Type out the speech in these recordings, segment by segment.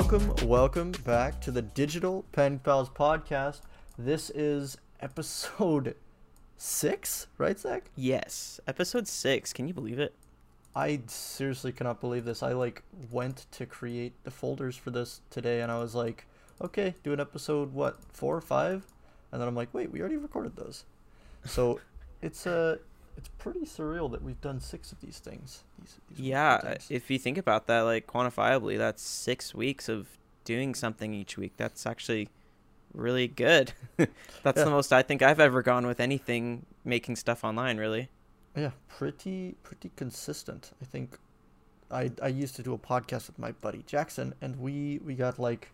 welcome, welcome back to the Digital Pen Pals podcast. This is episode six, right, Zach? Yes, episode six. Can you believe it? I seriously cannot believe this. I like went to create the folders for this today, and I was like, okay, do an episode what four or five, and then I'm like, wait, we already recorded those. So it's uh, it's pretty surreal that we've done six of these things. These, these Yeah, things. if you think about that, like quantifiably, that's six weeks of doing something each week. That's actually really good. that's Yeah. the most I think I've ever gone with anything making stuff online. Really. Yeah, pretty pretty consistent. I think I I used to do a podcast with my buddy Jackson, and we we got like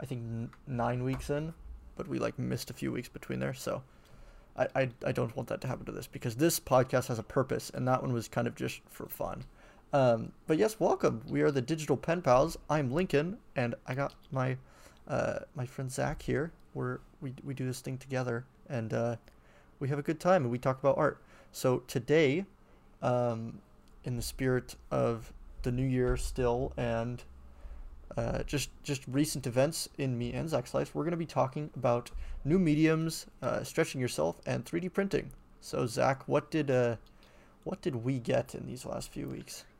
I think n- nine weeks in, but we like missed a few weeks between there. So I, I I don't want that to happen to this because this podcast has a purpose, and that one was kind of just for fun. Um, but yes, welcome. We are the Digital Pen Pals. I'm Lincoln, and I got my uh, my friend Zach here. We're we we do this thing together, and uh, we have a good time, and we talk about art. So today, um, in the spirit of the new year still, and uh, just just recent events in me and Zach's life, we're going to be talking about new mediums, uh, stretching yourself, and 3D printing. So Zach, what did uh, what did we get in these last few weeks?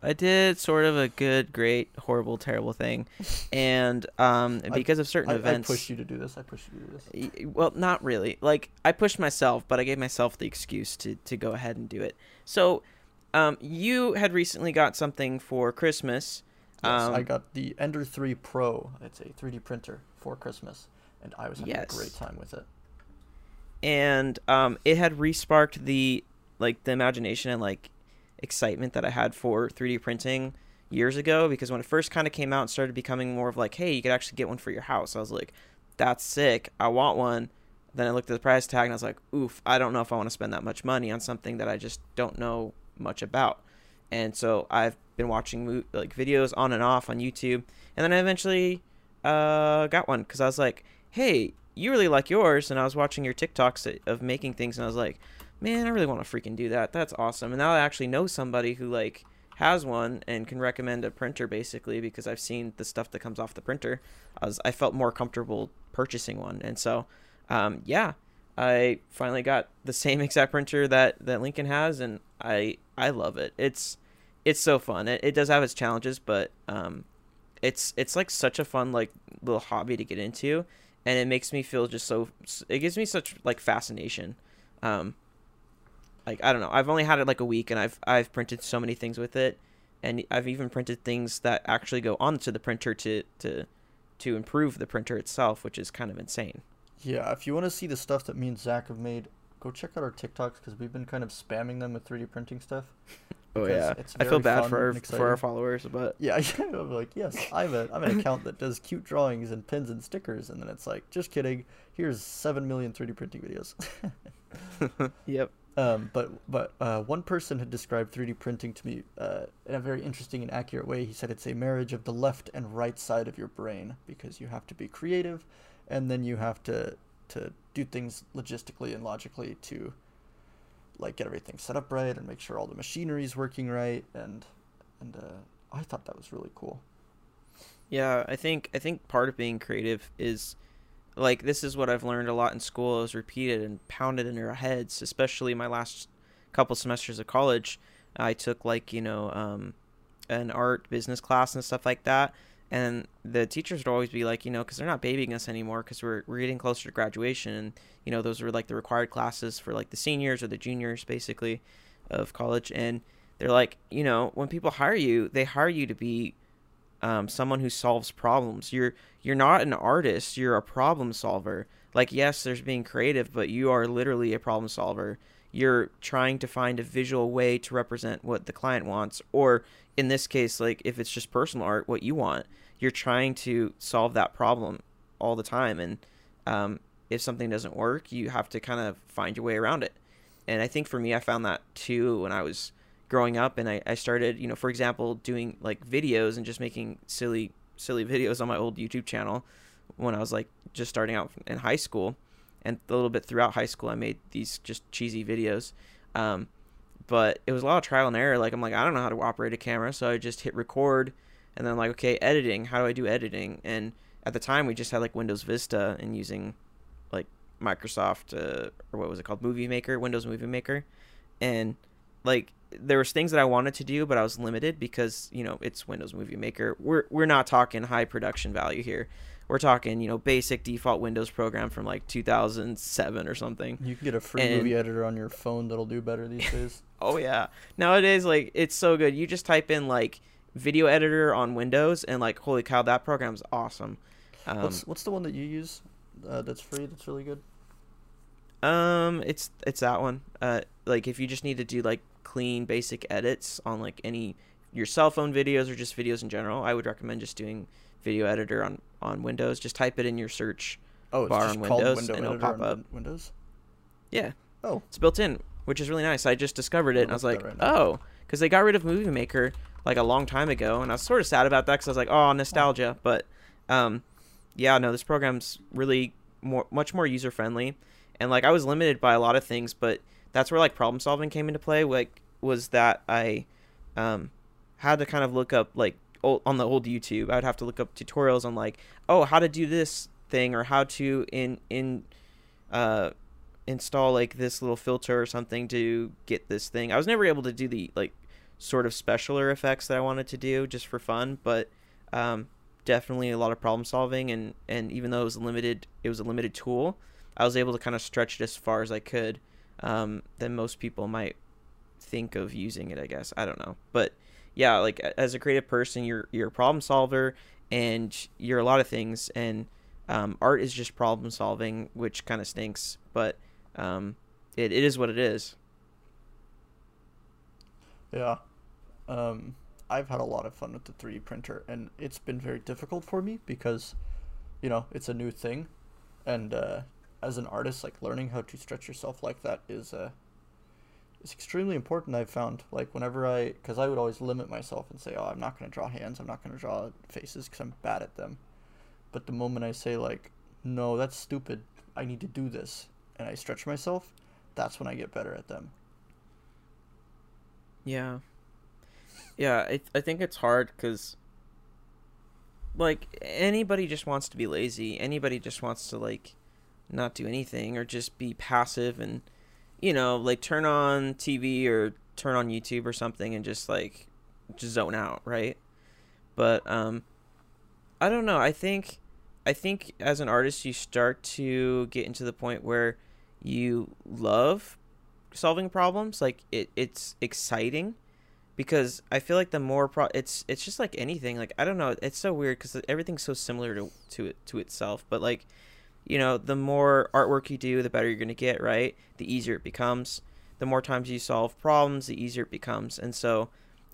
I did sort of a good, great, horrible, terrible thing, and um, I- because of certain I, I events, pushed you to do this. I pushed you to do this. Well, not really. Like I pushed myself, but I gave myself the excuse to to go ahead and do it. So, um, you had recently got something for Christmas. Yes, I Um, got the Ender 3 Pro. It's a 3D printer for Christmas, and I was having Yes. a great time with it. and um, it had resparked the like the imagination and like excitement that I had for 3D printing years ago because when it first kind of came out and started becoming more of like hey you could actually get one for your house I was like that's sick I want one then I looked at the price tag and I was like oof I don't know if I want to spend that much money on something that I just don't know much about and so I've been watching like videos on and off on YouTube. And then I eventually uh, got one because I was like hey you really like yours. And i was watching your tiktoks of making things and i was like man i really want to freaking do that. That's awesome. And now i actually know somebody who like has one and can recommend a printer basically because i've seen the stuff that comes off the printer. I was i felt more comfortable purchasing one. And so um, yeah i finally got the same exact printer that that lincoln has and i i love it. It's it's so fun. It, it does have its challenges but um it's it's like such a fun like little hobby to get into and it makes me feel just so it gives me such like fascination. Um like i don't know. I've only had it like a week and i've i've printed so many things with it and i've even printed things that actually go onto the printer to to to improve the printer itself which is kind of insane Yeah, if you want to see the stuff that me and Zach have made, go check out our TikToks because we've been kind of spamming them with 3D printing stuff. oh yeah i feel bad for our for our followers but Yeah, I'm like, yes, I'm a I'm an account that does cute drawings and pins and stickers, and then it's like, just kidding. Here's seven million 3D printing videos. yep Um, but but uh, one person had described 3D printing to me uh, in a very interesting and accurate way. He said it's a marriage of the left and right side of your brain because you have to be creative, and then you have to to do things logistically and logically to like get everything set up right and make sure all the machinery is working right. And and uh, I thought that was really cool. Yeah, I think I think part of being creative is like this is what I've learned a lot in school is repeated and pounded in our heads, especially my last couple semesters of college. I took like, you know, um an art business class and stuff like that. And the teachers would always be like, you know, because they're not babying us anymore because we're, we're getting closer to graduation. And, you know, those were like the required classes for like the seniors or the juniors, basically, of college. And they're like, you know, when people hire you, they hire you to be um, someone who solves problems. You're you're not an artist. You're a problem solver. Like yes, there's being creative, but you are literally a problem solver. You're trying to find a visual way to represent what the client wants, or in this case, like if it's just personal art, what you want. You're trying to solve that problem all the time, and um, if something doesn't work, you have to kind of find your way around it. And I think for me, I found that too when I was growing up and I, I started, you know, for example, doing like videos and just making silly, silly videos on my old YouTube channel when I was like just starting out in high school. And a little bit throughout high school, I made these just cheesy videos. Um, but it was a lot of trial and error. Like, I'm like, I don't know how to operate a camera. So I just hit record and then like okay editing how do i do editing and at the time we just had like windows vista and using like microsoft uh, or what was it called movie maker windows movie maker and like there was things that i wanted to do but i was limited because you know it's windows movie maker we're we're not talking high production value here we're talking you know basic default windows program from like 2007 or something You can get a free And- movie editor on your phone that'll do better these days. Oh yeah. Nowadays, like it's so good. You just type in like video editor on Windows, and like holy cow, that program's awesome. Um, what's what's the one that you use? Uh, that's free. That's really good. um, it's it's that one. Uh, like if you just need to do like clean basic edits on like any your cell phone videos or just videos in general, I would recommend just doing video editor on on Windows. Just type it in your search. Oh, it's Bar just on Windows, Window and it'll pop up. Windows. Yeah. Oh. It's built in, which is really nice. I just discovered it, I'll and I was like, right oh, because they got rid of Movie Maker like a long time ago, and I was sort of sad about that because I was like, oh, nostalgia. But, um, yeah, no, this program's really more, much more user friendly, and like I was limited by a lot of things, but that's where like problem solving came into play. Like, was that I, um, had to kind of look up like on the old YouTube. I would have to look up tutorials on like, oh, how to do this thing or how to in in, uh install like this little filter or something to get this thing. I was never able to do the like sort of specialer effects that I wanted to do just for fun, but um, definitely a lot of problem solving and and even though it was limited it was a limited tool, I was able to kind of stretch it as far as I could um, than most people might think of using it, I guess. I don't know. But yeah, like as a creative person, you're you're a problem solver and you're a lot of things and um, art is just problem solving, which kind of stinks, but um, it, it is what it is. Yeah. Um, I've had a lot of fun with the 3D printer, and it's been very difficult for me because, you know, it's a new thing, and uh, as an artist, like learning how to stretch yourself like that is uh, is extremely important. I've found like whenever I, because I would always limit myself and say, oh, I'm not gonna draw hands, I'm not gonna draw faces because I'm bad at them. But the moment I say like, no, that's stupid, I need to do this, and I stretch myself, that's when I get better at them. Yeah. Yeah, I, I think it's hard because, like, anybody just wants to be lazy. Anybody just wants to, like, not do anything or just be passive and, you know, like, turn on TV or turn on YouTube or something and just, like, just zone out, right? But, um, I don't know. I think, I think as an artist, you start to get into the point where you love solving problems. Like, it, it's exciting because I feel like the more pro it's it's just like anything like I don't know it's so weird because everything's so similar to to it to itself but like you know the more artwork you do the better you're gonna get right the easier it becomes the more times you solve problems the easier it becomes and so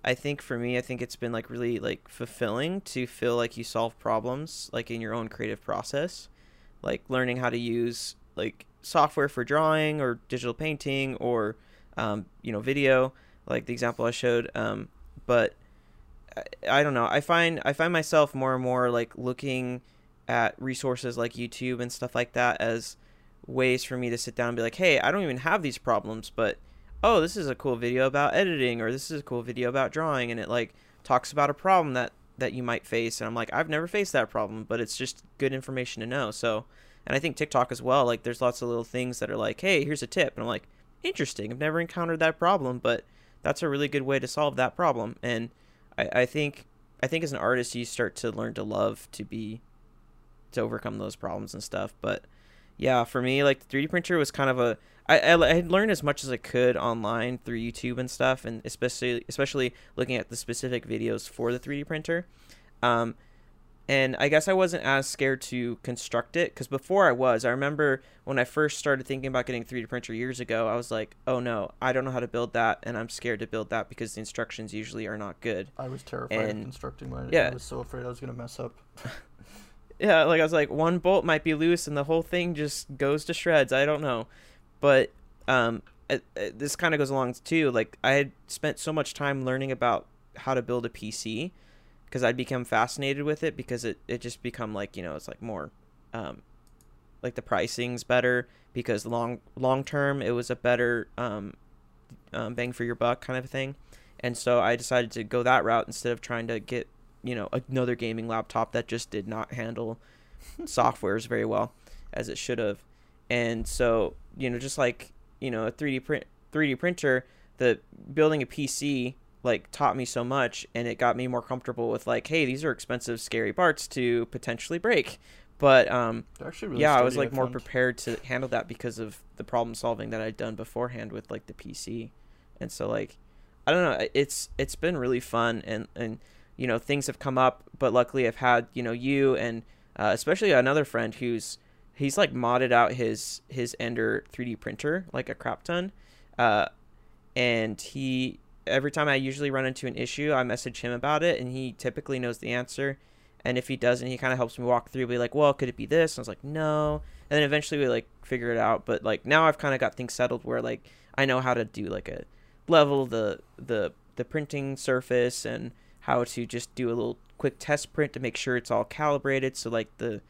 I think for me I think it's been like really like fulfilling to feel like you solve problems like in your own creative process like learning how to use like software for drawing or digital painting or um, you know video like the example I showed. Um, but I, I don't know. I find I find myself more and more like looking at resources like YouTube and stuff like that as ways for me to sit down and be like, hey, I don't even have these problems, but oh, this is a cool video about editing or this is a cool video about drawing, and it like talks about a problem that that you might face, and I'm like, I've never faced that problem, but it's just good information to know. So, and I think TikTok as well. Like, there's lots of little things that are like, hey, here's a tip, and I'm like, interesting. I've never encountered that problem, but that's a really good way to solve that problem. And I, I think I think as an artist you start to learn to love to be to overcome those problems and stuff. But yeah, for me, like the 3D printer was kind of a I, I, I had learned as much as I could online through YouTube and stuff, and especially especially looking at the specific videos for the 3D printer. Um, and I guess I wasn't as scared to construct it because before I was. I remember when I first started thinking about getting a 3D printer years ago, I was like, oh no, I don't know how to build that, and I'm scared to build that because the instructions usually are not good. I was terrified of And- constructing mine. yeah. I was so afraid I was gonna mess up. Yeah, like I was like, one bolt might be loose and the whole thing just goes to shreds. I don't know. But um, it, it- this kind of goes along too. Like, I had spent so much time learning about how to build a PC because I'd become fascinated with it because it, it just become like, you know, it's like more, um, like the pricing's better because long long term it was a better um, um, bang for your buck kind of thing. And so I decided to go that route instead of trying to get you know another gaming laptop that just did not handle softwares very well as it should have. And so you know just like you know a 3d print 3d printer the building a pc like taught me so much and it got me more comfortable with like hey these are expensive scary parts to potentially break. But um really yeah i was like more prepared to handle that because of the problem solving that i'd done beforehand with like the pc and so like i don't know it's it's been really fun and and you know things have come up but luckily i've had you know you and uh, especially another friend who's he's like modded out his his ender 3d printer like a crap ton. Uh and he every time i usually run into an issue i message him about it and he typically knows the answer. And if he doesn't he kind of helps me walk through be like well could it be this? And i was like no. And then eventually we like figure it out but like now i've kind of got things settled where like i know how to do like a level the the the printing surface and how to just do a little quick test print to make sure it's all calibrated so like the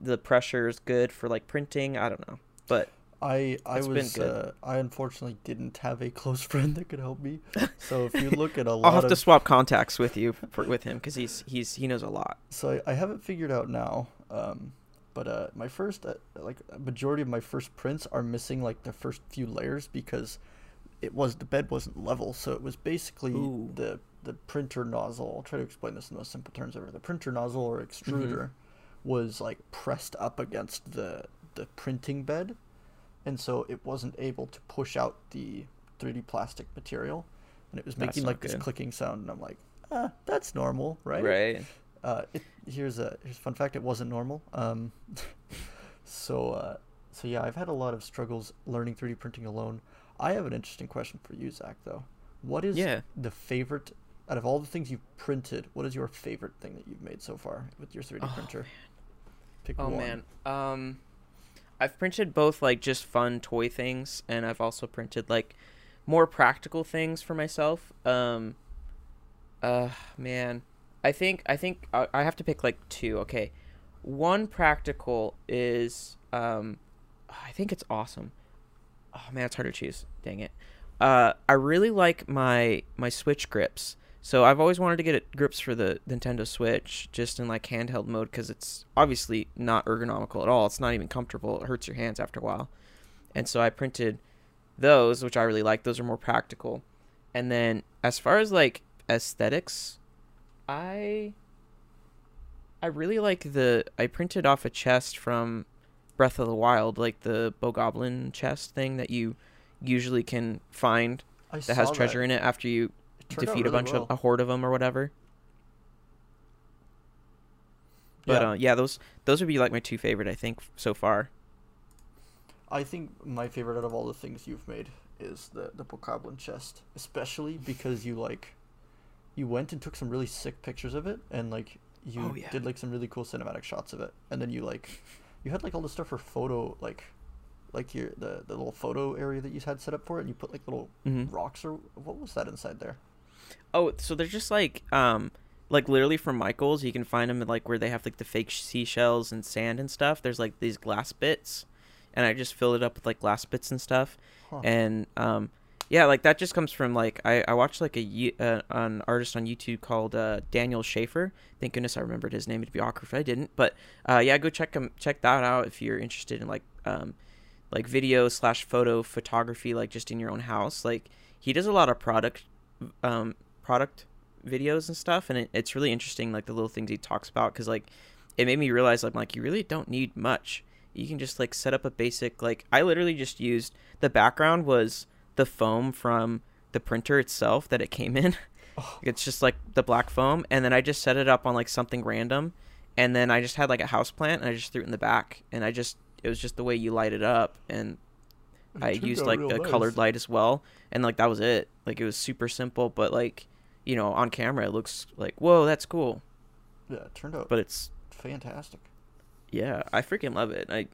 the pressure is good for like printing i don't know but I I was uh, I unfortunately didn't have a close friend that could help me. So if you look at a i'll have of to swap contacts with you for, with him because he's he's he knows a lot so I, I haven't figured out now. Um, but uh, my first uh, like majority of my first prints are missing like the first few layers because it was the bed wasn't level, so it was basically Ooh. the the printer nozzle. I'll try to explain this in the simple terms ever. The printer nozzle or Mm-hmm. extruder was like pressed up against the the printing bed, and so it wasn't able to push out the 3D plastic material, and it was making like this clicking sound, and I'm like, ah, that's normal, right? right Uh, it, here's a here's a fun fact. It wasn't normal. Um, so uh, so yeah, I've had a lot of struggles learning 3D printing alone. I have an interesting question for you, Zach. Though, what is Yeah. the favorite out of all the things you've printed? What is your favorite thing that you've made so far with your 3D Oh, printer? Pick Oh one. man. Um I've printed both like just fun toy things and I've also printed like more practical things for myself. Um uh man. I think I think I, I have to pick like two. Okay. One practical is um I think it's awesome. Oh man, it's hard to choose. Dang it. Uh I really like my my Switch grips. So I've always wanted to get it, grips for the Nintendo Switch, just in like handheld mode, because it's obviously not ergonomical at all. It's not even comfortable. It hurts your hands after a while. And so I printed those, which I really like. Those are more practical. And then as far as like aesthetics, I I really like the I printed off a chest from Breath of the Wild, like the Bokoblin chest thing that you usually can find I that has treasure in it after you Defeat a bunch well. of a horde of them or whatever. But Yeah. uh, yeah, those those would be like my two favorite, I think, so far. I think my favorite out of all the things you've made is the the Bokoblin chest, especially because you like, you went and took some really sick pictures of it, and like you Oh, yeah. did like some really cool cinematic shots of it, and then you like, you had like all the stuff for photo like, like your the the little photo area that you had set up for it, and you put like little hmm rocks or what was that inside there? Oh, so they're just like um like literally from Michaels, you can find them like where they have like the fake seashells and sand and stuff. There's like these glass bits, and I just filled it up with like glass bits and stuff. Huh. and um yeah like that just comes from like i, I watched like a uh, an artist on youtube called uh, daniel schiffer thank goodness i remembered his name it'd be awkward if i didn't but uh, yeah go check him check that out if you're interested in like um like video slash photo photography like just in your own house like he does a lot of product um product videos and stuff and it, it's really interesting like the little things he talks about because like it made me realize like, like you really don't need much you can just like set up a basic like i literally just used the background was the foam from the printer itself that it came in Oh. it's just like the black foam and then i just set it up on like something random and then i just had like a house plant and i just threw it in the back and i just it was just the way you light it up and It I used like a nice. colored light as well, and like that was it. Like it was super simple, but like you know on camera it looks like whoa that's cool, Yeah, it turned out but it's fantastic. yeah I freaking love it. I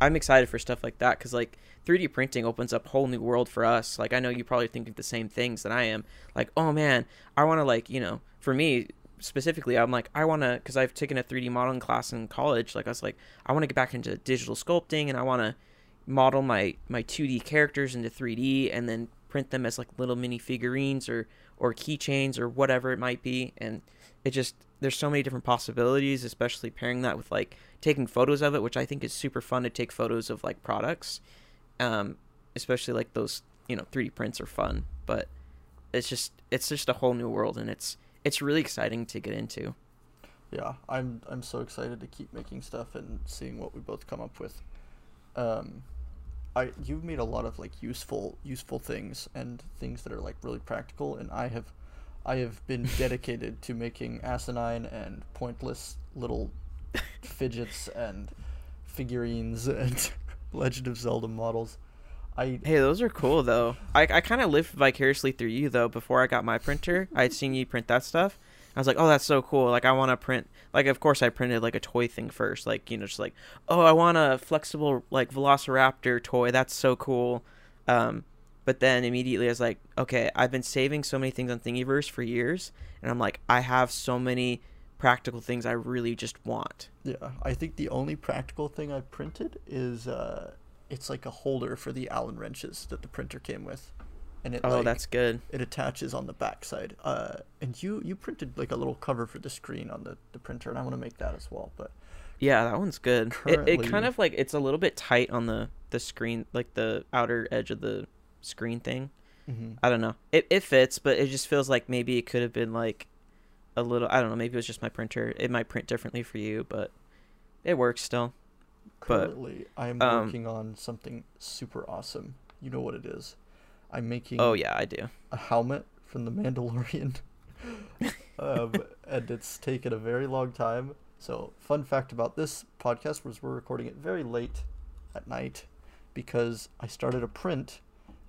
I'm excited for stuff like that because like 3D printing opens up a whole new world for us. Like I know you probably think of the same things that I am. Like oh man, I want to like you know for me specifically I'm like I want to because I've taken a 3D modeling class in college. Like I was like I want to get back into digital sculpting and I want to model my my 2D characters into 3D and then print them as like little mini figurines or or keychains or whatever it might be and it just there's so many different possibilities, especially pairing that with like taking photos of it, which I think is super fun to take photos of like products. Um, especially like those, you know, 3D prints are fun, but it's just it's just a whole new world and it's it's really exciting to get into. Yeah, I'm I'm so excited to keep making stuff and seeing what we both come up with. Um, I you've made a lot of like useful useful things and things that are like really practical, and I have I have been dedicated to making asinine and pointless little fidgets and figurines and Legend of Zelda models. I Hey, those are cool though. I I kind of lived vicariously through you though. Before I got my printer, I'd seen you print that stuff. I was like, oh, that's so cool. Like, I want to print. Like, of course, I printed like a toy thing first. Like, you know, just like, oh, I want a flexible like Velociraptor toy. That's so cool. Um, but then immediately I was like, okay, I've been saving so many things on Thingiverse for years, and I'm like, I have so many practical things I really just want. yeah, I think the only practical thing I printed is uh, it's like a holder for the Allen wrenches that the printer came with, and it Oh, like, that's good. it attaches on the backside. Uh, and you you printed like a little cover for the screen on the, the printer, and I want to make that as well. But Yeah, that one's good. It, it kind of like it's a little bit tight on the the screen, like the outer edge of the screen thing. I don't know. It it fits, but it just feels like maybe it could have been like a little. I don't know. Maybe it was just my printer. It might print differently for you, but it works still. But, currently I'm um, working on something super awesome. You know what it is? I'm making Oh yeah, I do. a helmet from the Mandalorian. um, and it's taken a very long time. So, fun fact about this podcast was we're recording it very late at night because I started a print,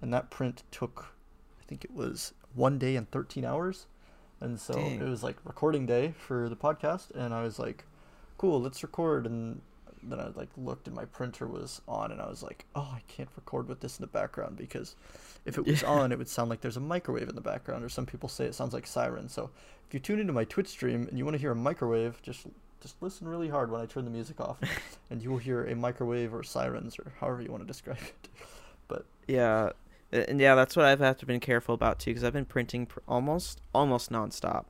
and that print took, I think it was one day and 13 hours. And so Dang. it was like recording day for the podcast, and I was like, cool, let's record. And then I like looked and my printer was on, and I was like, oh, I can't record with this in the background because if it was Yeah. on, it would sound like there's a microwave in the background, or some people say it sounds like sirens. So if you tune into my Twitch stream and you want to hear a microwave, just just listen really hard when I turn the music off, and you will hear a microwave or sirens or however you want to describe it. But yeah, and yeah, that's what I've had to been careful about too, because I've been printing pr- almost almost nonstop,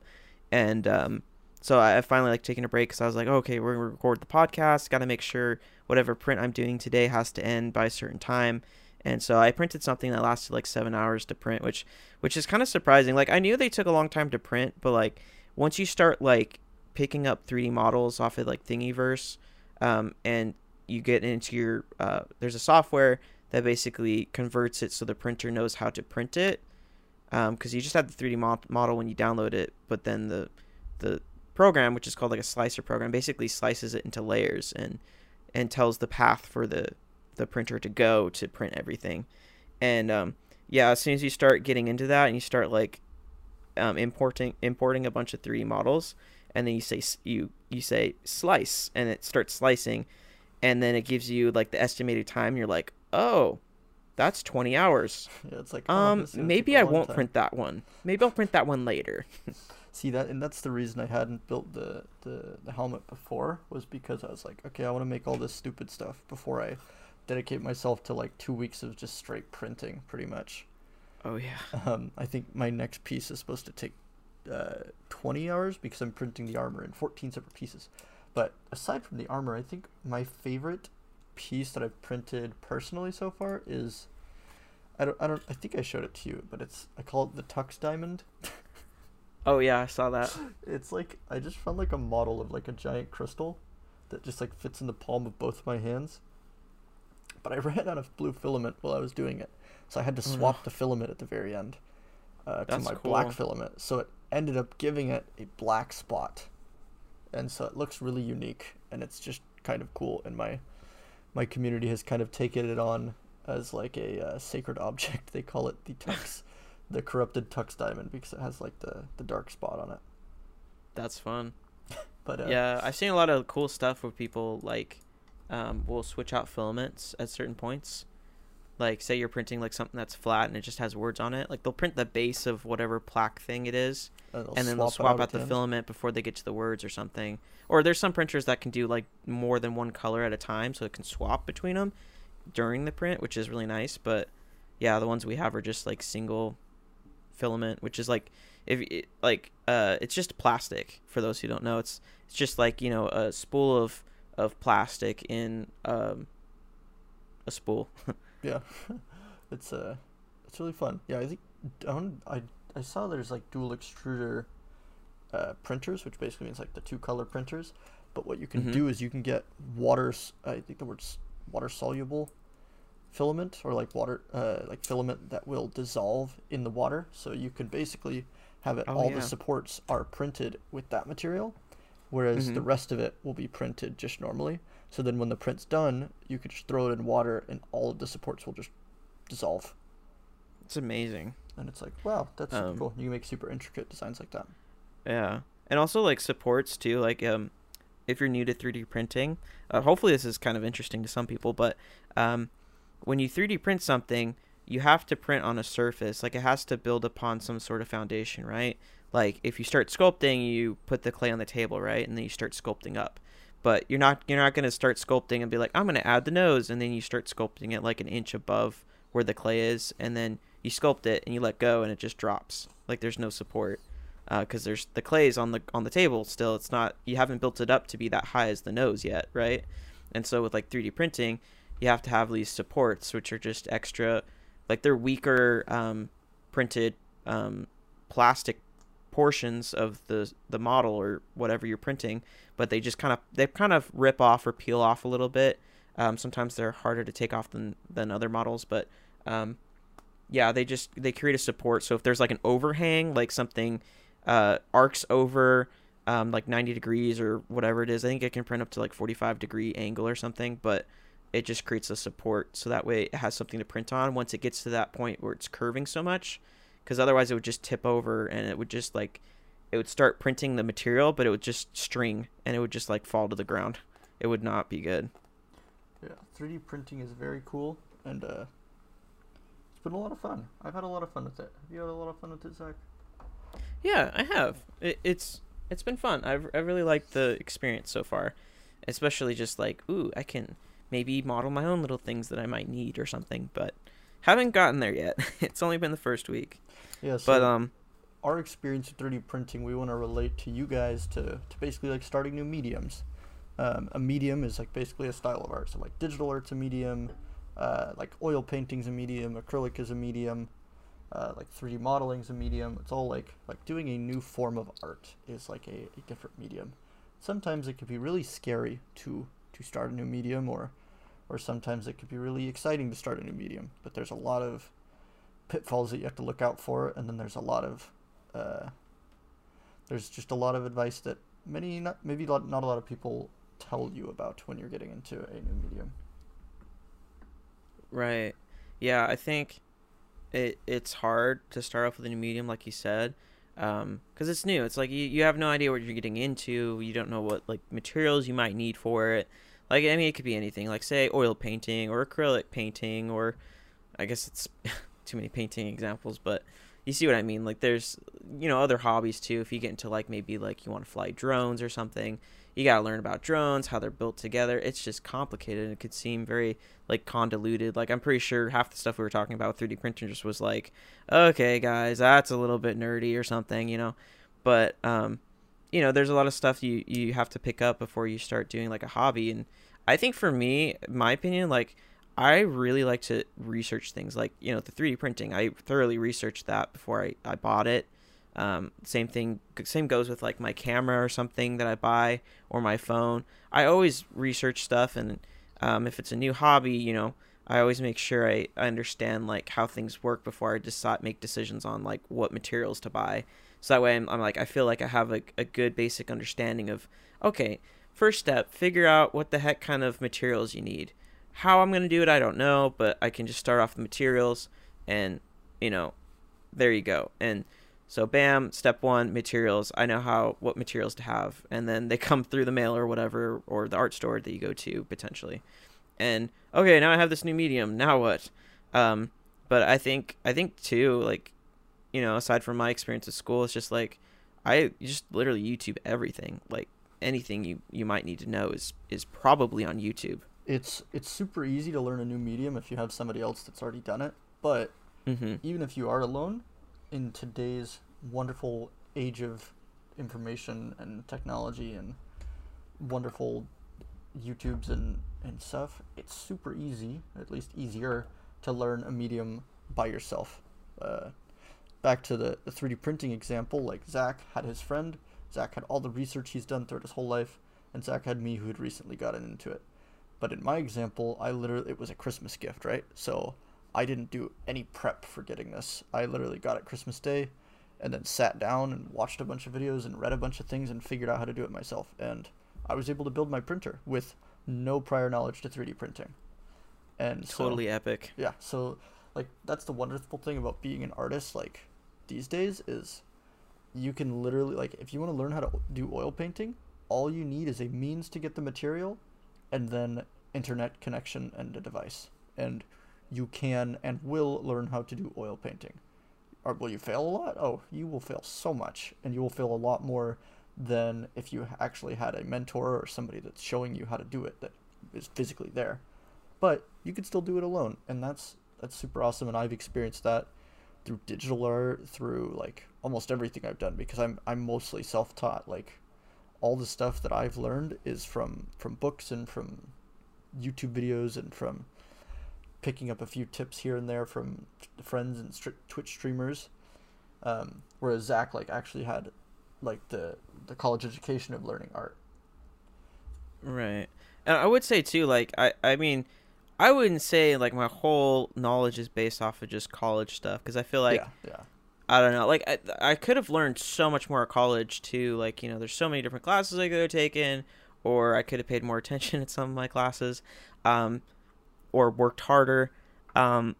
and um, so I finally like taking a break because I was like, okay, we're gonna record the podcast. Got to make sure whatever print I'm doing today has to end by a certain time, and so I printed something that lasted like seven hours to print, which which is kind of surprising. Like I knew they took a long time to print, but like once you start like picking up 3D models off of like Thingiverse, um, and you get into your uh, there's a software that basically converts it so the printer knows how to print it. Um, because you just have the 3D mo- model when you download it, but then the the program, which is called like a slicer program, basically slices it into layers and and tells the path for the the printer to go to print everything. And um, yeah, as soon as you start getting into that and you start like um, importing importing a bunch of 3D models, and then you say you you say slice, and it starts slicing, and then it gives you like the estimated time. You're like, oh, that's 20 hours. Yeah, it's like oh, Um, maybe I won't time. print that one. Maybe I'll print that one later. See that, and that's the reason I hadn't built the, the the helmet before was because I was like, okay, I want to make all this stupid stuff before I dedicate myself to like two weeks of just straight printing, pretty much. Oh yeah. Um, I think my next piece is supposed to take uh, 20 hours because I'm printing the armor in 14 separate pieces. But aside from the armor, I think my favorite piece that I've printed personally so far is I don't I don't I think I showed it to you, but it's I call it the Tux Diamond. Oh yeah, I saw that. It's like I just found like a model of like a giant crystal that just like fits in the palm of both my hands. But I ran out of blue filament while I was doing it, so I had to Oh, swap the filament at the very end uh, to That's my cool. black filament. So it ended up giving it a black spot, and so it looks really unique, and it's just kind of cool. And my my community has kind of taken it on as like a uh, sacred object. They call it the tux, the corrupted tux diamond because it has like the the dark spot on it. That's fun. But uh, Yeah, I've seen a lot of cool stuff where people like um, will switch out filaments at certain points. Like, say you're printing like something that's flat and it just has words on it. Like they'll print the base of whatever plaque thing it is, and, and then they'll swap out, the end. filament before they get to the words or something. Or there's some printers that can do like more than one color at a time, so it can swap between them during the print, which is really nice. But yeah, the ones we have are just like single filament, which is like if it, like uh it's just plastic for those who don't know it's it's just like you know a spool of of plastic in um a spool Yeah, it's uh, it's really fun. Yeah, I think down I I saw there's like dual extruder uh, printers, which basically means like the two color printers. But what you can Mhm. do is you can get water. I think the word's water soluble filament or like water uh, like filament that will dissolve in the water. So you can basically have it Oh, all yeah. the supports are printed with that material, whereas the Mhm. rest of it will be printed just normally. So then when the print's done, you could just throw it in water and all of the supports will just dissolve. it's amazing And it's like, wow, that's super Um, cool. You can make super intricate designs like that. Yeah, and also like supports too. Like um, if you're new to 3D printing, uh, hopefully this is kind of interesting to some people. But um, when you 3D print something, you have to print on a surface. Like it has to build upon some sort of foundation, right? Like if you start sculpting, you put the clay on the table, right, and then you start sculpting up. But you're not you're not gonna start sculpting and be like, I'm gonna add the nose, and then you start sculpting it like an inch above where the clay is, and then you sculpt it and you let go, and it just drops. Like there's no support uh, because there's the clay's on the on the table still. It's not you haven't built it up to be that high as the nose yet, right? And so with like 3D printing, you have to have these supports, which are just extra, like they're weaker um, printed um, plastic portions of the the model or whatever you're printing, but they just kind of they kind of rip off or peel off a little bit. Um, sometimes they're harder to take off than than other models, but um, yeah, they just they create a support. So if there's like an overhang, like something uh, arcs over um, like 90 degrees or whatever it is, I think it can print up to like 45 degree angle or something, but it just creates a support so that way it has something to print on once it gets to that point where it's curving so much because otherwise it would just tip over and it would just like it would start printing the material but it would just string and it would just like fall to the ground it would not be good Yeah, 3D printing is very cool, and uh, it's been a lot of fun. I've had a lot of fun with it. Have you had a lot of fun with it, Zach? yeah i have it, it's it's been fun I've, i really liked the experience so far especially just like ooh i can maybe model my own little things that i might need or something but haven't gotten there yet it's only been the first week Yeah, so but um our experience with 3D printing, we want to relate to you guys to, to basically like starting new mediums. Um, a medium is like basically a style of art. So like digital art's a medium, uh, like oil painting's a medium, acrylic is a medium, uh, like 3D modeling's a medium. It's all like like doing a new form of art is like a, a different medium. Sometimes it can be really scary to to start a new medium, or or sometimes it could be really exciting to start a new medium. But there's a lot of pitfalls that you have to look out for, and then there's a lot of uh, there's just a lot of advice that many not maybe not, not a lot of people tell you about when you're getting into a new medium. Right. Yeah, I think it it's hard to start off with a new medium, like you said, because it's new. It's like you, you have no idea what you're getting into. You don't know what like materials you might need for it. Like I mean, it could be anything. Like say oil painting or acrylic painting, or I guess it's too many painting examples, but you see what I mean. Like there's you know other hobbies too. If you get into like maybe like you want to fly drones or something, you gotta learn about drones, how they're built together. It's just complicated. and It could seem very like convoluted. Like I'm pretty sure half the stuff we were talking about with 3D printing just was like, okay, guys, that's a little bit nerdy or something, you know. But um, you know, there's a lot of stuff you you have to pick up before you start doing like a hobby. And I think for me, my opinion, like I really like to research things like you know the 3D printing. I thoroughly researched that before I I bought it. Um, same thing. Same goes with like my camera or something that I buy or my phone. I always research stuff, and um, if it's a new hobby, you know, I always make sure I, I understand like how things work before I decide make decisions on like what materials to buy. So that way, I'm, I'm like I feel like I have a, a good basic understanding of okay. First step, figure out what the heck kind of materials you need. How I'm gonna do it, I don't know, but I can just start off the materials, and you know, there you go. And so bam, step one, materials. I know how what materials to have, and then they come through the mail or whatever, or the art store that you go to potentially. And okay, now I have this new medium. Now what? Um, but I think I think too, like, you know, aside from my experience at school, it's just like I just literally YouTube everything. Like anything you you might need to know is is probably on YouTube. It's it's super easy to learn a new medium if you have somebody else that's already done it. But Mm-hmm. even if you are alone, in today's wonderful age of information and technology and wonderful YouTubes and, and stuff, it's super easy, at least easier, to learn a medium by yourself. Uh, back to the, the 3D printing example, like Zach had his friend, Zach had all the research he's done throughout his whole life, and Zach had me who had recently gotten into it. But in my example, I literally, it was a Christmas gift, right? So I didn't do any prep for getting this. I literally got it Christmas Day and then sat down and watched a bunch of videos and read a bunch of things and figured out how to do it myself. And I was able to build my printer with no prior knowledge to 3D printing. And totally so, epic. Yeah, so like that's the wonderful thing about being an artist like these days is you can literally like if you want to learn how to do oil painting, all you need is a means to get the material and then internet connection and a device. And you can and will learn how to do oil painting. Or will you fail a lot? Oh, you will fail so much, and you will fail a lot more than if you actually had a mentor or somebody that's showing you how to do it that is physically there. But you can still do it alone, and that's that's super awesome. And I've experienced that through digital art, through like almost everything I've done because I'm I'm mostly self-taught. Like all the stuff that I've learned is from from books and from YouTube videos and from picking up a few tips here and there from friends and Twitch streamers. Um, whereas Zach like actually had like the the college education of learning art. Right, and I would say too, like I I mean, I wouldn't say like my whole knowledge is based off of just college stuff because I feel like yeah, yeah. I don't know. Like I, I could have learned so much more at college too. Like you know, there's so many different classes I could have taken, or I could have paid more attention at some of my classes. Um, or worked harder. Um,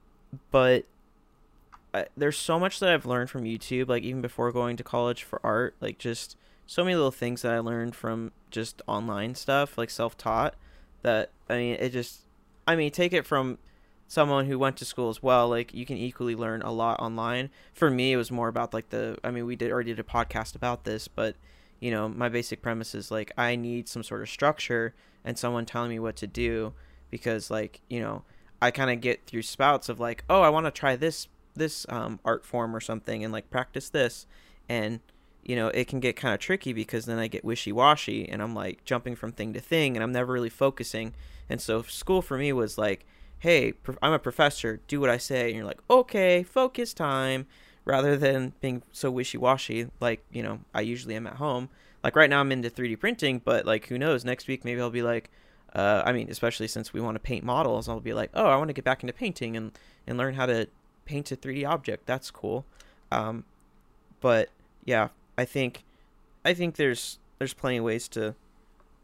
but I, there's so much that I've learned from YouTube, like even before going to college for art, like just so many little things that I learned from just online stuff, like self taught. That I mean, it just, I mean, take it from someone who went to school as well. Like you can equally learn a lot online. For me, it was more about like the. I mean, we did already did a podcast about this, but you know, my basic premise is like I need some sort of structure and someone telling me what to do because like you know I kind of get through spouts of like oh I want to try this this um, art form or something and like practice this and you know it can get kind of tricky because then I get wishy washy and I'm like jumping from thing to thing and I'm never really focusing and so school for me was like hey I'm a professor do what I say and you're like okay focus time rather than being so wishy washy like you know I usually am at home like right now I'm into 3D printing but like who knows next week maybe I'll be like uh, I mean, especially since we want to paint models, I'll be like, oh, I want to get back into painting and and learn how to paint a 3D object. That's cool. Um, but yeah, I think I think there's there's plenty of ways to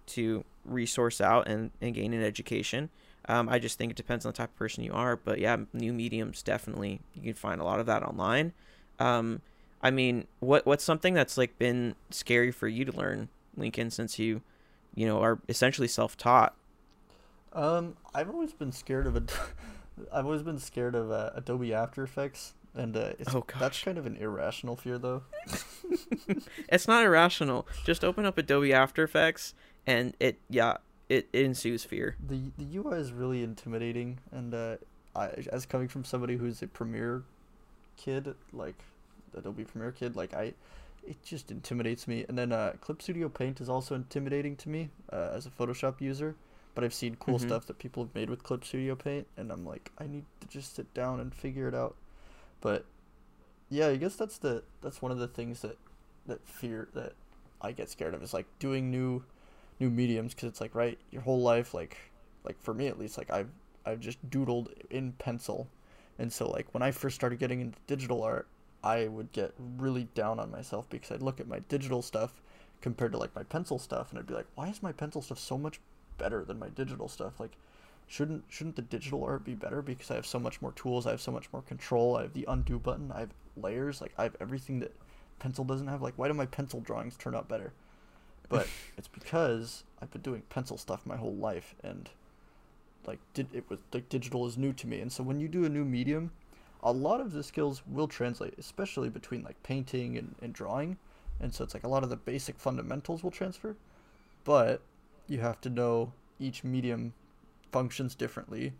to resource out and, and gain an education. Um, I just think it depends on the type of person you are. But yeah, new mediums definitely you can find a lot of that online. Um, I mean, what what's something that's like been scary for you to learn, Lincoln, since you you know, are essentially self-taught. Um, I've always been scared of it. I've always been scared of uh, Adobe After Effects, and uh, it's, oh, that's kind of an irrational fear, though. it's not irrational. Just open up Adobe After Effects, and it, yeah, it, it ensues fear. The the UI is really intimidating, and uh, I, as coming from somebody who's a Premiere kid, like Adobe Premiere kid, like I, it just intimidates me. And then uh, Clip Studio Paint is also intimidating to me uh, as a Photoshop user. But I've seen cool mm-hmm. stuff that people have made with Clip Studio Paint, and I'm like, I need to just sit down and figure it out. But yeah, I guess that's the that's one of the things that that fear that I get scared of is like doing new new mediums because it's like right your whole life like like for me at least like I've I've just doodled in pencil, and so like when I first started getting into digital art, I would get really down on myself because I'd look at my digital stuff compared to like my pencil stuff and I'd be like, why is my pencil stuff so much better than my digital stuff? Like shouldn't shouldn't the digital art be better because I have so much more tools, I have so much more control, I have the undo button, I have layers, like I have everything that pencil doesn't have. Like why do my pencil drawings turn out better? But it's because I've been doing pencil stuff my whole life and like did it was like digital is new to me and so when you do a new medium a lot of the skills will translate, especially between like painting and, and drawing. And so it's like a lot of the basic fundamentals will transfer, but you have to know each medium functions differently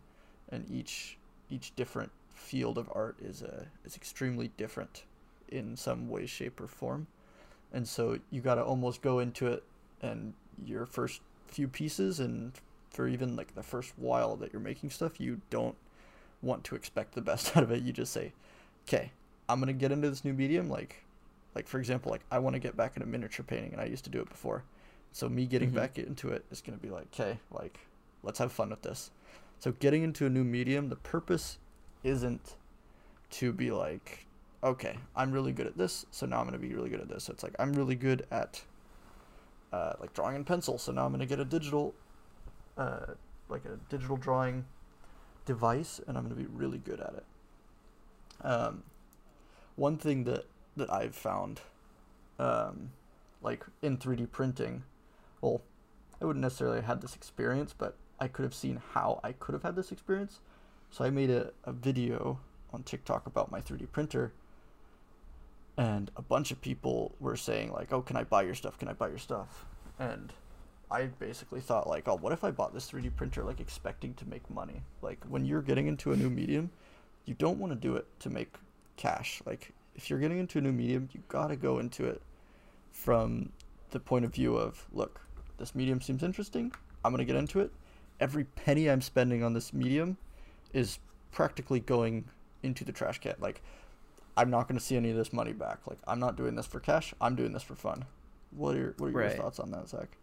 and each each different field of art is a uh, is extremely different in some way, shape, or form. And so you got to almost go into it and your first few pieces and for even like the first while that you're making stuff, you don't want to expect the best out of it. You just say, "Okay, I'm gonna get into this new medium." Like, like for example, like I want to get back into miniature painting, and I used to do it before. So me getting mm-hmm. back into it is gonna be like, "Okay, like let's have fun with this." So getting into a new medium, the purpose isn't to be like, "Okay, I'm really good at this, so now I'm gonna be really good at this." So it's like I'm really good at uh, like drawing in pencil, so now I'm gonna get a digital uh, like a digital drawing device, and I'm going to be really good at it. Um, one thing that that I've found, um, like in 3D printing, well, I wouldn't necessarily have had this experience, but I could have seen how I could have had this experience. So I made a, a video on TikTok about my 3D printer, and a bunch of people were saying like, "Oh, can I buy your stuff? Can I buy your stuff?" And I basically thought like, oh, what if I bought this 3D printer like expecting to make money? Like when you're getting into a new medium, you don't want to do it to make cash. Like if you're getting into a new medium, you got to go into it from the point of view of, look, this medium seems interesting. I'm going to get into it. Every penny I'm spending on this medium is practically going into the trash can. Like I'm not going to see any of this money back. Like I'm not doing this for cash. I'm doing this for fun. What are your, what are your thoughts on that, Zach?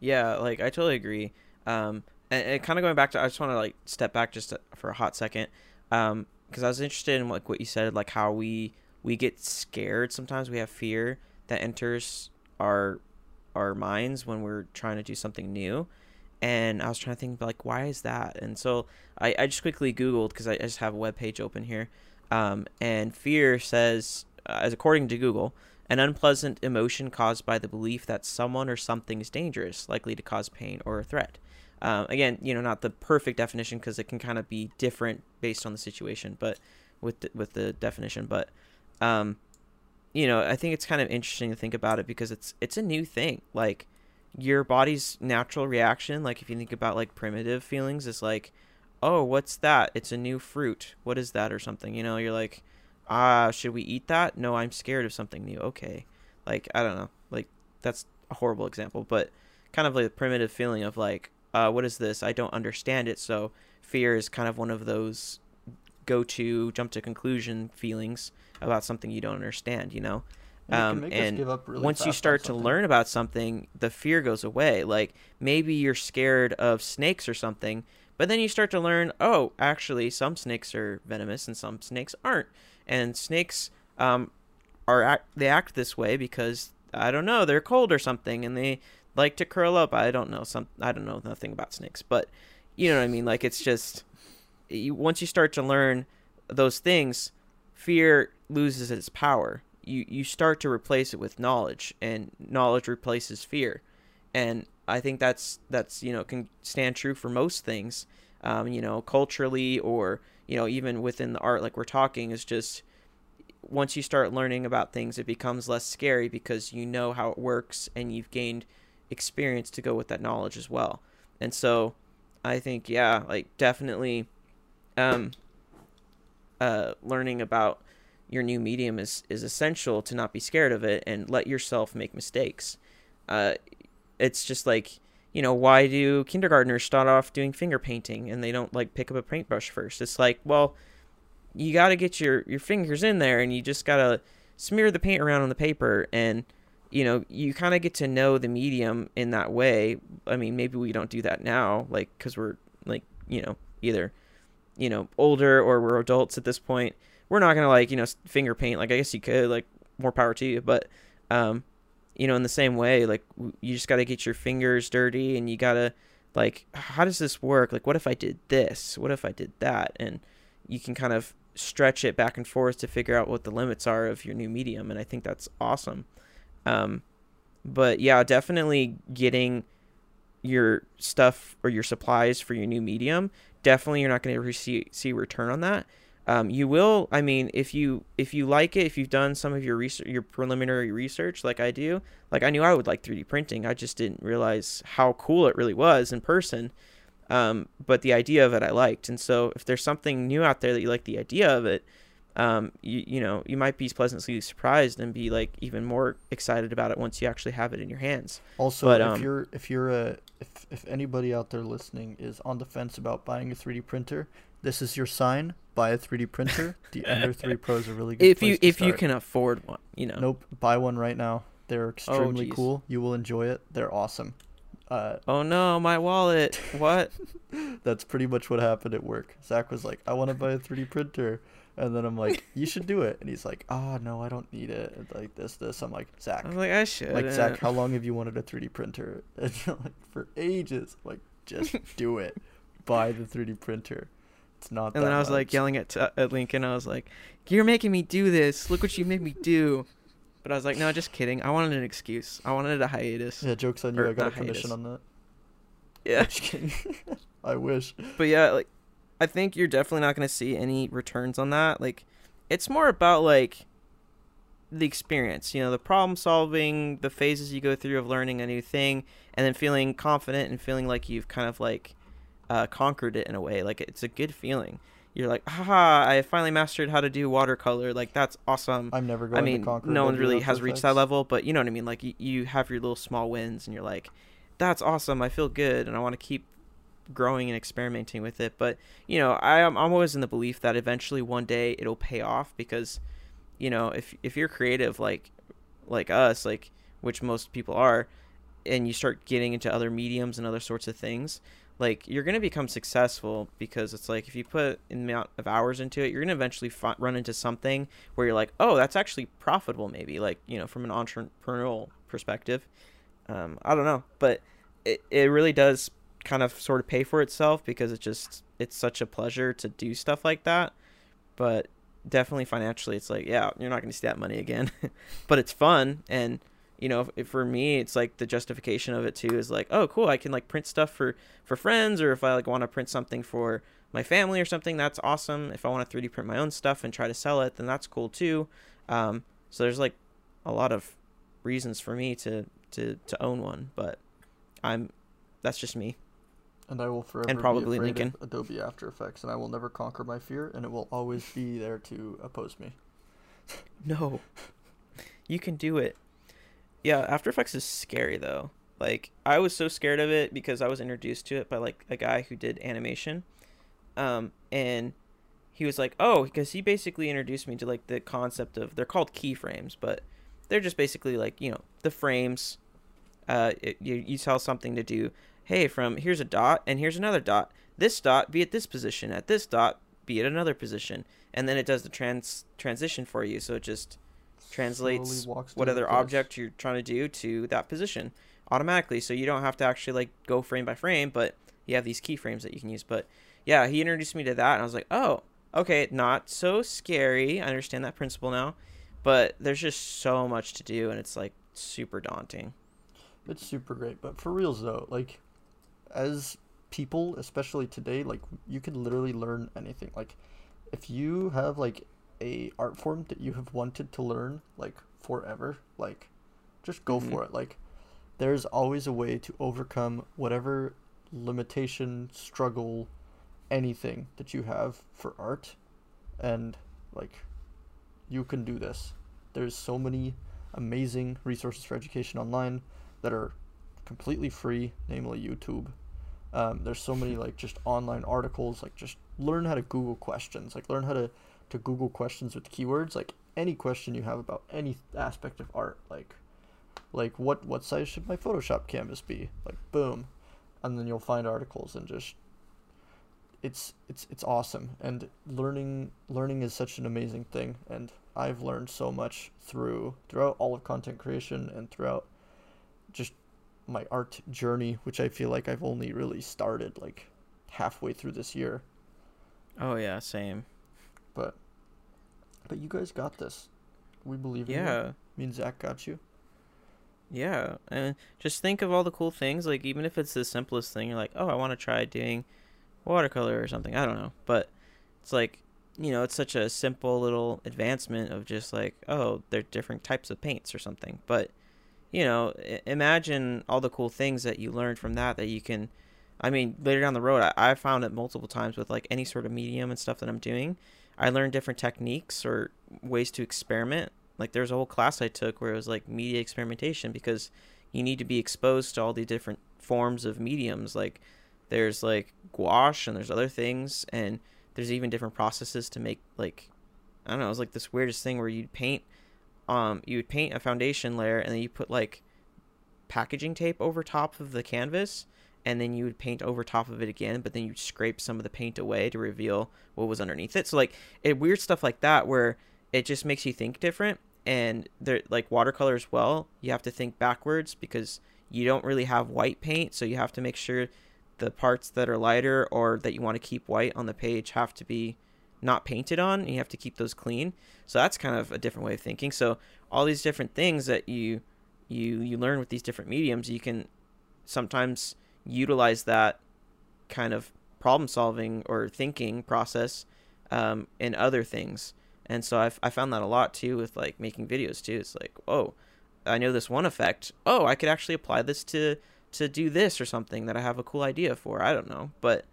Yeah, like I totally agree. Um, and, and kind of going back to, I just want to like step back just to, for a hot second, um, because I was interested in like what you said, like how we we get scared sometimes. We have fear that enters our our minds when we're trying to do something new. And I was trying to think like why is that? And so I, I just quickly Googled because I, I just have a web page open here. Um, and fear says, uh, as according to Google, an unpleasant emotion caused by the belief that someone or something is dangerous, likely to cause pain or a threat. Um, again, you know, not the perfect definition because it can kind of be different based on the situation, but with the, with the definition, but um, you know, I think it's kind of interesting to think about it because it's it's a new thing. Like your body's natural reaction, like if you think about like primitive feelings, is like, oh, what's that? It's a new fruit. What is that or something? You know, you're like, ah, should we eat that? No, I'm scared of something new. Okay. Like, I don't know. Like, that's a horrible example, but kind of like a primitive feeling of like, uh, what is this? I don't understand it. So fear is kind of one of those go to, jump to conclusion feelings about something you don't understand, you know? Um, and really once you start to learn about something, the fear goes away. Like maybe you're scared of snakes or something, but then you start to learn, oh, actually, some snakes are venomous and some snakes aren't and snakes um, are act, they act this way because I don't know they're cold or something, and they like to curl up. I don't know some I don't know nothing about snakes, but you know what I mean. Like it's just you, once you start to learn those things, fear loses its power. You you start to replace it with knowledge, and knowledge replaces fear, and I think that's that's you know can stand true for most things. Um, you know, culturally or you know, even within the art, like we're talking, is just once you start learning about things, it becomes less scary because you know how it works and you've gained experience to go with that knowledge as well. And so I think, yeah, like definitely um, uh, learning about your new medium is, is essential to not be scared of it and let yourself make mistakes. Uh, it's just like you know, why do kindergartners start off doing finger painting and they don't like pick up a paintbrush first? It's like, well, you got to get your your fingers in there and you just got to smear the paint around on the paper and you know, you kind of get to know the medium in that way. I mean, maybe we don't do that now like cuz we're like, you know, either you know, older or we're adults at this point. We're not to like, you know, finger paint like I guess you could like more power to you, but um you know, in the same way, like you just got to get your fingers dirty and you got to like how does this work? Like what if I did this? What if I did that? And you can kind of stretch it back and forth to figure out what the limits are of your new medium and I think that's awesome. Um but yeah, definitely getting your stuff or your supplies for your new medium, definitely you're not going to see see return on that um, you will i mean if you if you like it if you've done some of your research your preliminary research like i do like i knew i would like 3d printing i just didn't realize how cool it really was in person um, but the idea of it i liked and so if there's something new out there that you like the idea of it um, you you know you might be pleasantly surprised and be like even more excited about it once you actually have it in your hands. Also, But, if um, you're if you're a if if anybody out there listening is on the fence about buying a 3D printer, this is your sign. Buy a 3D printer. the Ender 3 Pro is a really good. If you place to if you can afford one, you know. Nope, buy one right now. They're extremely geez. cool. You will enjoy it. They're awesome. Uh, Oh no, my wallet. What? that's pretty much what happened at work. Zach was like, "I want to buy a 3D printer," and then I'm like, "You should do it," and he's like, "Oh no, I don't need it." And like this, this. I'm like, Zach, I was like, I should. like Zach, how long have you wanted a 3D printer? And you're like, for ages. I'm like, just do it. Buy the 3D printer. It's not. And then I was like yelling at, t- at Lincoln. I was like, "You're making me do this. Look what you made me do." But I was like, "No, just kidding. I wanted an excuse. I wanted a hiatus." Yeah, jokes on you. or I got a commission hiatus. on that. Yeah. Just kidding. I wish. But yeah, like I think you're definitely not going to see any returns on that. Like it's more about like the experience, you know, the problem solving, the phases you go through of learning a new thing and then feeling confident and feeling like you've kind of like uh, conquered it in a way. Like it's a good feeling. You're like, haha, I finally mastered how to do watercolor. Like that's awesome. I'm never going I mean, to conquer. no one really has reached that level, but you know what I mean. Like you, you have your little small wins, and you're like, "That's awesome! I feel good, and I want to keep growing and experimenting with it." But you know, I am I'm always in the belief that eventually one day it'll pay off because, you know, if if you're creative like like us, like which most people are, and you start getting into other mediums and other sorts of things, like you're gonna become successful because it's like if you put an amount of hours into it, you're gonna eventually fi- run into something where you're like, oh, that's actually profitable, maybe like you know from an entrepreneurial perspective. Um, I don't know, but it it really does kind of sort of pay for itself because it just it's such a pleasure to do stuff like that. But definitely financially, it's like yeah, you're not gonna see that money again, but it's fun and you know if, for me it's like the justification of it too is like oh cool i can like print stuff for for friends or if i like want to print something for my family or something that's awesome. If i want to 3d print my own stuff and try to sell it then that's cool too. Um, so there's like a lot of reasons for me to to to own one but i'm that's just me. And I will forever And probably be afraid Lincoln. of Adobe After Effects, and I will never conquer my fear, and it will always be there to oppose me. no. You can do it yeah after effects is scary though. Like i was so scared of it because i was introduced to it by like a guy who did animation. Um and he was like oh because he basically introduced me to like the concept of they're called keyframes but they're just basically like you know the frames. Uh it, you, you tell something to do hey from here's a dot and here's another dot. This dot be at this position. At this dot be at another position. And then it does the trans transition for you so it just translates what other object you're trying to do to that position automatically. So you don't have to actually like go frame by frame but you have these keyframes that you can use. But yeah he introduced me to that and i was like oh okay not so scary. I understand that principle now. But there's just so much to do and it's like super daunting. It's super great, but for reals though, like as people, especially today, like you can literally learn anything. Like if you have like a art form that you have wanted to learn like forever, like just go Mhm. for it. Like there's always a way to overcome whatever limitation, struggle, anything that you have for art and like you can do this. There's so many amazing resources for education online that are completely free, namely YouTube. Um, there's so many like just online articles, like just learn how to Google questions, like learn how to to Google questions with keywords, like any question you have about any aspect of art, like like what what size should my Photoshop canvas be, like boom, and then you'll find articles and just it's it's it's awesome. And learning learning is such an amazing thing. And I've learned so much through throughout all of content creation and throughout just my art journey which I feel like I've only really started like halfway through this year. Oh yeah same but but you guys got this we believe in you yeah me and Zach got you Yeah, and just think of all the cool things. Like even if it's the simplest thing, you're like, oh, I want to try doing watercolor or something. I don't know, but it's like, you know, it's such a simple little advancement of just like, oh, there are different types of paints or something. But you know, i- imagine all the cool things that you learned from that that you can. I mean, later down the road, I, I found it multiple times with like any sort of medium and stuff that I'm doing. I learned different techniques or ways to experiment. Like there's a whole class I took where it was like media experimentation because you need to be exposed to all the different forms of mediums. Like there's like gouache and there's other things and there's even different processes to make like I don't know, it was like this weirdest thing where you'd paint um you would paint a foundation layer and then you put like packaging tape over top of the canvas and then you would paint over top of it again, but then you'd scrape some of the paint away to reveal what was underneath it. So like it weird stuff like that where it just makes you think different and they're like watercolor as well, you have to think backwards because you don't really have white paint, so you have to make sure the parts that are lighter or that you want to keep white on the page have to be not painted on and you have to keep those clean. So that's kind of a different way of thinking. So all these different things that you you you learn with these different mediums, you can sometimes utilize that kind of problem solving or thinking process um, in other things. And so I've, I found that a lot too with like making videos too. It's like, oh, I know this one effect. Oh, I could actually apply this to to do this or something that I have a cool idea for. I don't know, but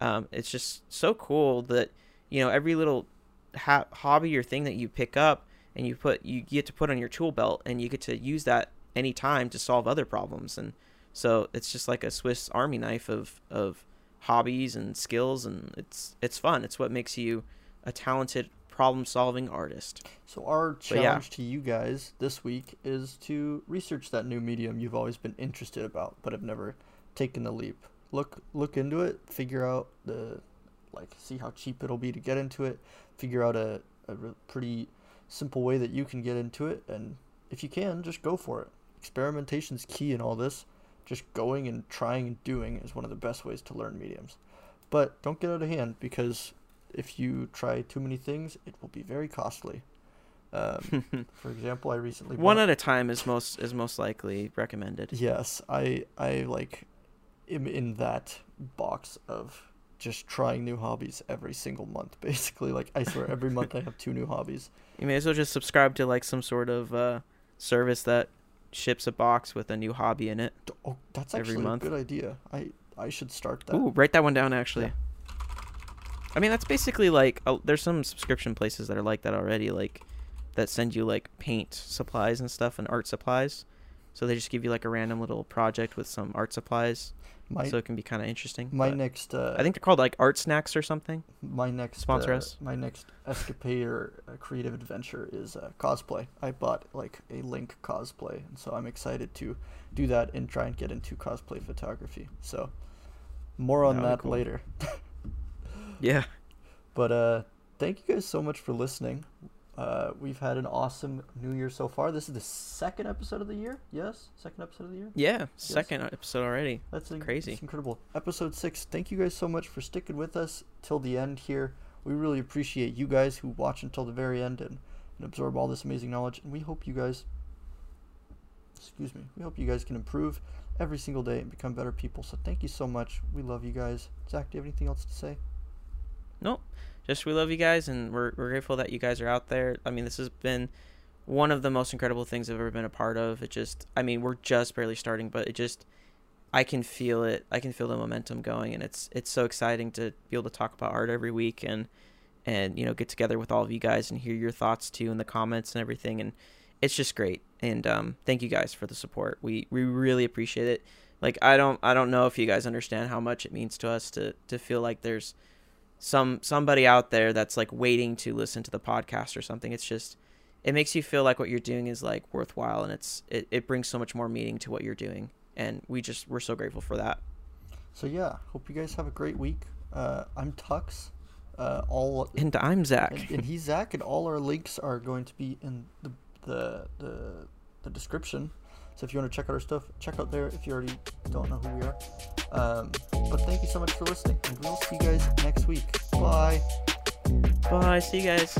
um, it's just so cool that you know every little ha- hobby or thing that you pick up and you put you get to put on your tool belt and you get to use that anytime to solve other problems and so it's just like a Swiss Army knife of of hobbies and skills, and it's it's fun. It's what makes you a talented problem solving artist. So our challenge yeah. to you guys this week is to research that new medium you've always been interested about but have never taken the leap. Look look into it, figure out the like see how cheap it'll be to get into it, figure out a, a pretty simple way that you can get into it and if you can, just go for it. Experimentation is key in all this just going and trying and doing is one of the best ways to learn mediums. But don't get out of hand because if you try too many things, it will be very costly. Um, for example, I recently one at a time is most is most likely recommended. Yes, I I like am in that box of just trying new hobbies every single month. Basically, like I swear, every month I have two new hobbies. You may as well just subscribe to like some sort of uh, service that ships a box with a new hobby in it. Oh, that's actually every month. a good idea. I I should start that. Ooh, write that one down actually. Yeah. I mean, that's basically like uh, there's some subscription places that are like that already, like that send you like paint supplies and stuff and art supplies. So they just give you like a random little project with some art supplies my, so it can be kind of interesting. My next, uh, I think they're called like art snacks or something. My next sponsor uh, us. My next escapade or creative adventure is uh, cosplay. I bought like a Link cosplay, and so I'm excited to do that and try and get into cosplay photography. So more on that, that cool. later. yeah. But uh, thank you guys so much for listening. Uh, we've had an awesome New Year so far. This is the second episode of the year. Yes, second episode of the year. Yeah, yes. second episode already. That's crazy. That's incredible. Episode six. Thank you guys so much for sticking with us till the end here. We really appreciate you guys who watch until the very end and, and absorb all this amazing knowledge. And we hope you guys, excuse me, we hope you guys can improve every single day and become better people. So thank you so much. We love you guys. Zach, do you have anything else to say? Nope just we love you guys and we're, we're grateful that you guys are out there. I mean, this has been one of the most incredible things I've ever been a part of. It just, I mean, we're just barely starting, but it just, I can feel it. I can feel the momentum going, and it's it's so exciting to be able to talk about art every week and and you know get together with all of you guys and hear your thoughts too in the comments and everything. And it's just great. And um, thank you guys for the support. We we really appreciate it. Like I don't I don't know if you guys understand how much it means to us to to feel like there's some somebody out there that's like waiting to listen to the podcast or something. It's just it makes you feel like what you're doing is like worthwhile and it's it, it brings so much more meaning to what you're doing. And we just we're so grateful for that. So yeah, hope you guys have a great week. Uh, I'm Tux. Uh, all and I'm Zach. And, and, he's Zach, and all our links are going to be in the the the, the description. So if you want to check out our stuff, check out there if you already don't know who we are. Um, but thank you so much for listening, and we'll see you guys next week. Bye. Bye. See you guys.